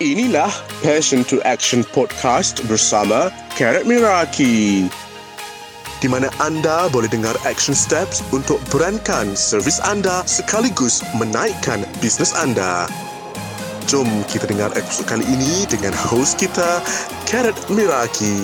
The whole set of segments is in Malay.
Inilah Passion to Action Podcast bersama Karat Miraki. Di mana anda boleh dengar action steps untuk berankan servis anda sekaligus menaikkan bisnes anda. Jom kita dengar episod kali ini dengan host kita, Karat Miraki.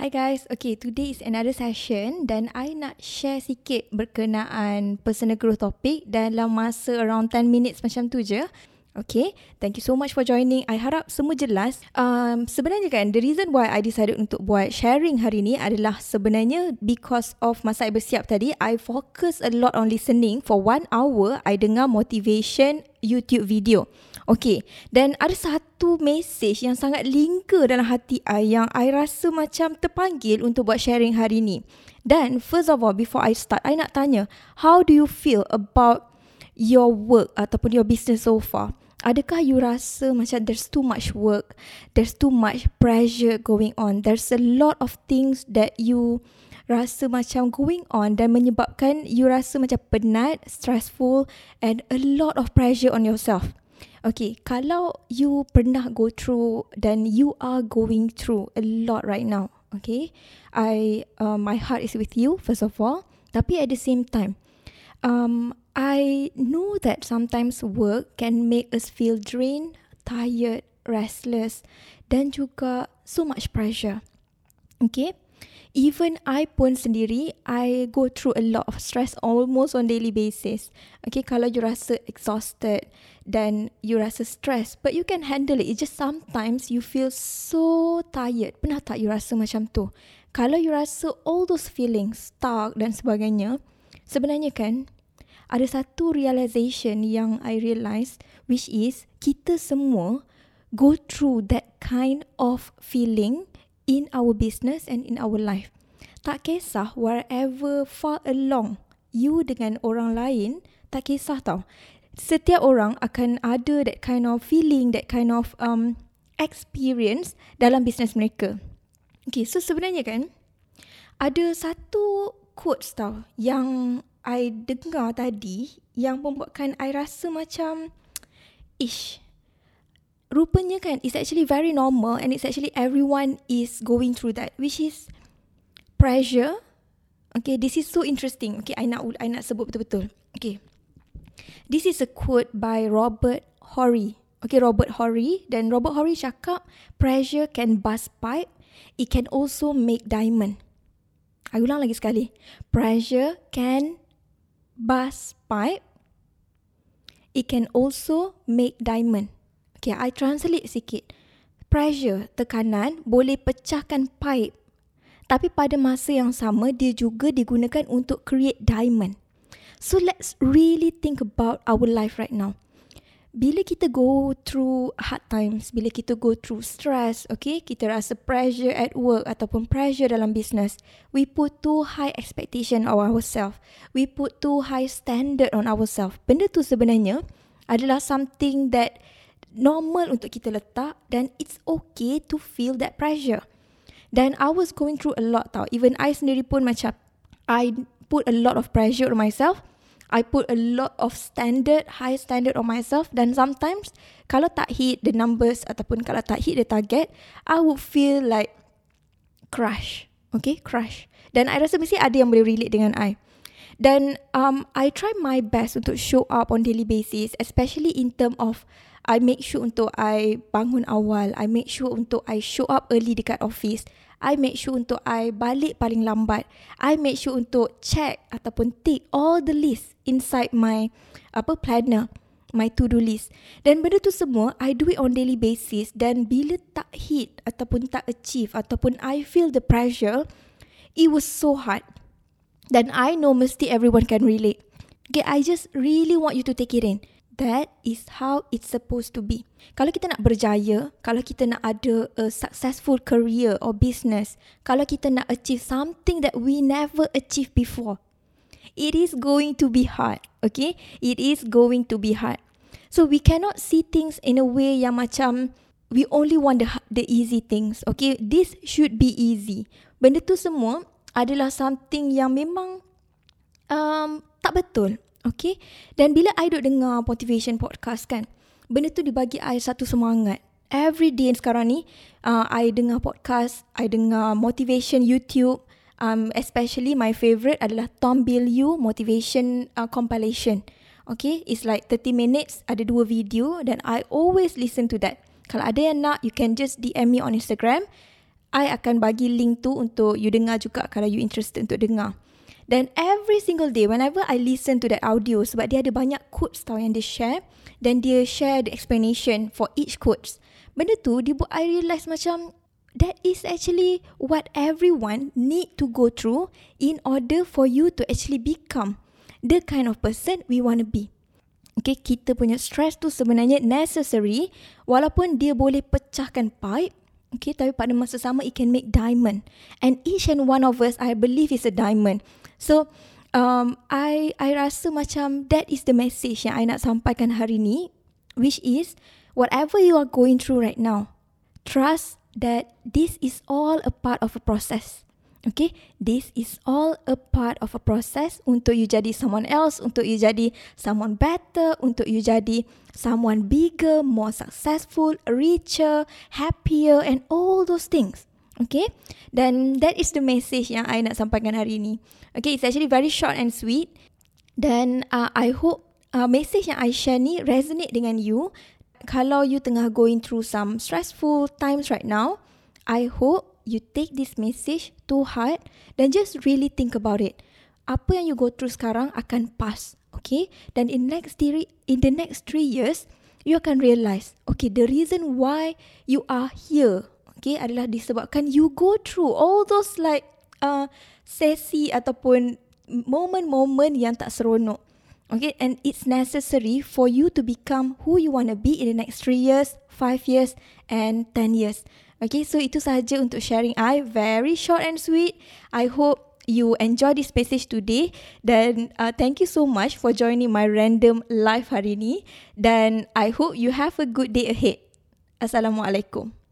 Hi guys, okay today is another session dan I nak share sikit berkenaan personal growth topic dalam masa around 10 minutes macam tu je. Okay, thank you so much for joining. I harap semua jelas. Um, sebenarnya kan, the reason why I decided untuk buat sharing hari ni adalah sebenarnya because of masa I bersiap tadi, I focus a lot on listening. For one hour, I dengar motivation YouTube video. Okay, dan ada satu message yang sangat linger dalam hati I yang I rasa macam terpanggil untuk buat sharing hari ni. Dan first of all, before I start, I nak tanya, how do you feel about your work ataupun your business so far? Adakah you rasa macam there's too much work, there's too much pressure going on, there's a lot of things that you rasa macam going on dan menyebabkan you rasa macam penat, stressful and a lot of pressure on yourself. Okay, kalau you pernah go through dan you are going through a lot right now, okay, I uh, my heart is with you first of all. Tapi at the same time, um, I know that sometimes work can make us feel drained, tired, restless dan juga so much pressure. Okay? Even I pun sendiri, I go through a lot of stress almost on daily basis. Okay, kalau you rasa exhausted dan you rasa stress, but you can handle it. It's just sometimes you feel so tired. Pernah tak you rasa macam tu? Kalau you rasa all those feelings, stuck dan sebagainya, sebenarnya kan, ada satu realization yang I realise which is kita semua go through that kind of feeling in our business and in our life. Tak kisah wherever far along you dengan orang lain, tak kisah tau. Setiap orang akan ada that kind of feeling, that kind of um, experience dalam business mereka. Okay, so sebenarnya kan, ada satu quotes tau yang I dengar tadi yang membuatkan I rasa macam ish rupanya kan it's actually very normal and it's actually everyone is going through that which is pressure. Okay this is so interesting. Okay I nak I nak sebut betul-betul. Okay. This is a quote by Robert Horry. Okay Robert Horry. Dan Robert Horry cakap pressure can bust pipe it can also make diamond. I ulang lagi sekali. Pressure can bus pipe, it can also make diamond. Okay, I translate sikit. Pressure, tekanan, boleh pecahkan pipe. Tapi pada masa yang sama, dia juga digunakan untuk create diamond. So let's really think about our life right now bila kita go through hard times, bila kita go through stress, okay, kita rasa pressure at work ataupun pressure dalam business, we put too high expectation on ourselves. We put too high standard on ourselves. Benda tu sebenarnya adalah something that normal untuk kita letak dan it's okay to feel that pressure. Dan I was going through a lot tau. Even I sendiri pun macam I put a lot of pressure on myself. I put a lot of standard, high standard on myself dan sometimes kalau tak hit the numbers ataupun kalau tak hit the target, I would feel like crush. Okay, crush. Dan I rasa mesti ada yang boleh relate dengan I. Dan um, I try my best untuk show up on daily basis, especially in term of I make sure untuk I bangun awal, I make sure untuk I show up early dekat office. I make sure untuk I balik paling lambat. I make sure untuk check ataupun tick all the list inside my apa planner, my to-do list. Dan benda tu semua I do it on daily basis dan bila tak hit ataupun tak achieve ataupun I feel the pressure, it was so hard. Dan I know mesti everyone can relate. Okay, I just really want you to take it in. That is how it's supposed to be. Kalau kita nak berjaya, kalau kita nak ada a successful career or business, kalau kita nak achieve something that we never achieved before, it is going to be hard. Okay? It is going to be hard. So we cannot see things in a way yang macam we only want the, the easy things. Okay? This should be easy. Benda tu semua adalah something yang memang um, tak betul. Okay. Dan bila I duduk dengar motivation podcast kan, benda tu dibagi I satu semangat. Every day sekarang ni, uh, I dengar podcast, I dengar motivation YouTube, um, especially my favourite adalah Tom Bill You Motivation uh, Compilation. Okay, it's like 30 minutes, ada dua video dan I always listen to that. Kalau ada yang nak, you can just DM me on Instagram. I akan bagi link tu untuk you dengar juga kalau you interested untuk dengar. Dan every single day, whenever I listen to that audio, sebab dia ada banyak quotes tau yang dia share, dan dia share the explanation for each quotes. Benda tu, dia buat I realise macam, that is actually what everyone need to go through in order for you to actually become the kind of person we want to be. Okay, kita punya stress tu sebenarnya necessary walaupun dia boleh pecahkan pipe Okay, tapi pada masa sama it can make diamond. And each and one of us, I believe is a diamond. So, um, I I rasa macam that is the message yang I nak sampaikan hari ni, which is whatever you are going through right now, trust that this is all a part of a process. Okay, this is all a part of a process untuk you jadi someone else, untuk you jadi someone better, untuk you jadi someone bigger, more successful, richer, happier and all those things. Okay, dan that is the message yang I nak sampaikan hari ini. Okay, it's actually very short and sweet. Dan uh, I hope uh, message yang I share ni resonate dengan you. Kalau you tengah going through some stressful times right now, I hope you take this message to heart dan just really think about it. Apa yang you go through sekarang akan pass, okay? Dan in next three, in the next three years, you akan realise, okay, the reason why you are here, okay, adalah disebabkan you go through all those like uh, sesi ataupun moment-moment yang tak seronok. Okay, and it's necessary for you to become who you want to be in the next three years, five years, and ten years. Okay, so itu sahaja untuk sharing I. Very short and sweet. I hope you enjoy this message today. Dan uh, thank you so much for joining my random live hari ni. Dan I hope you have a good day ahead. Assalamualaikum.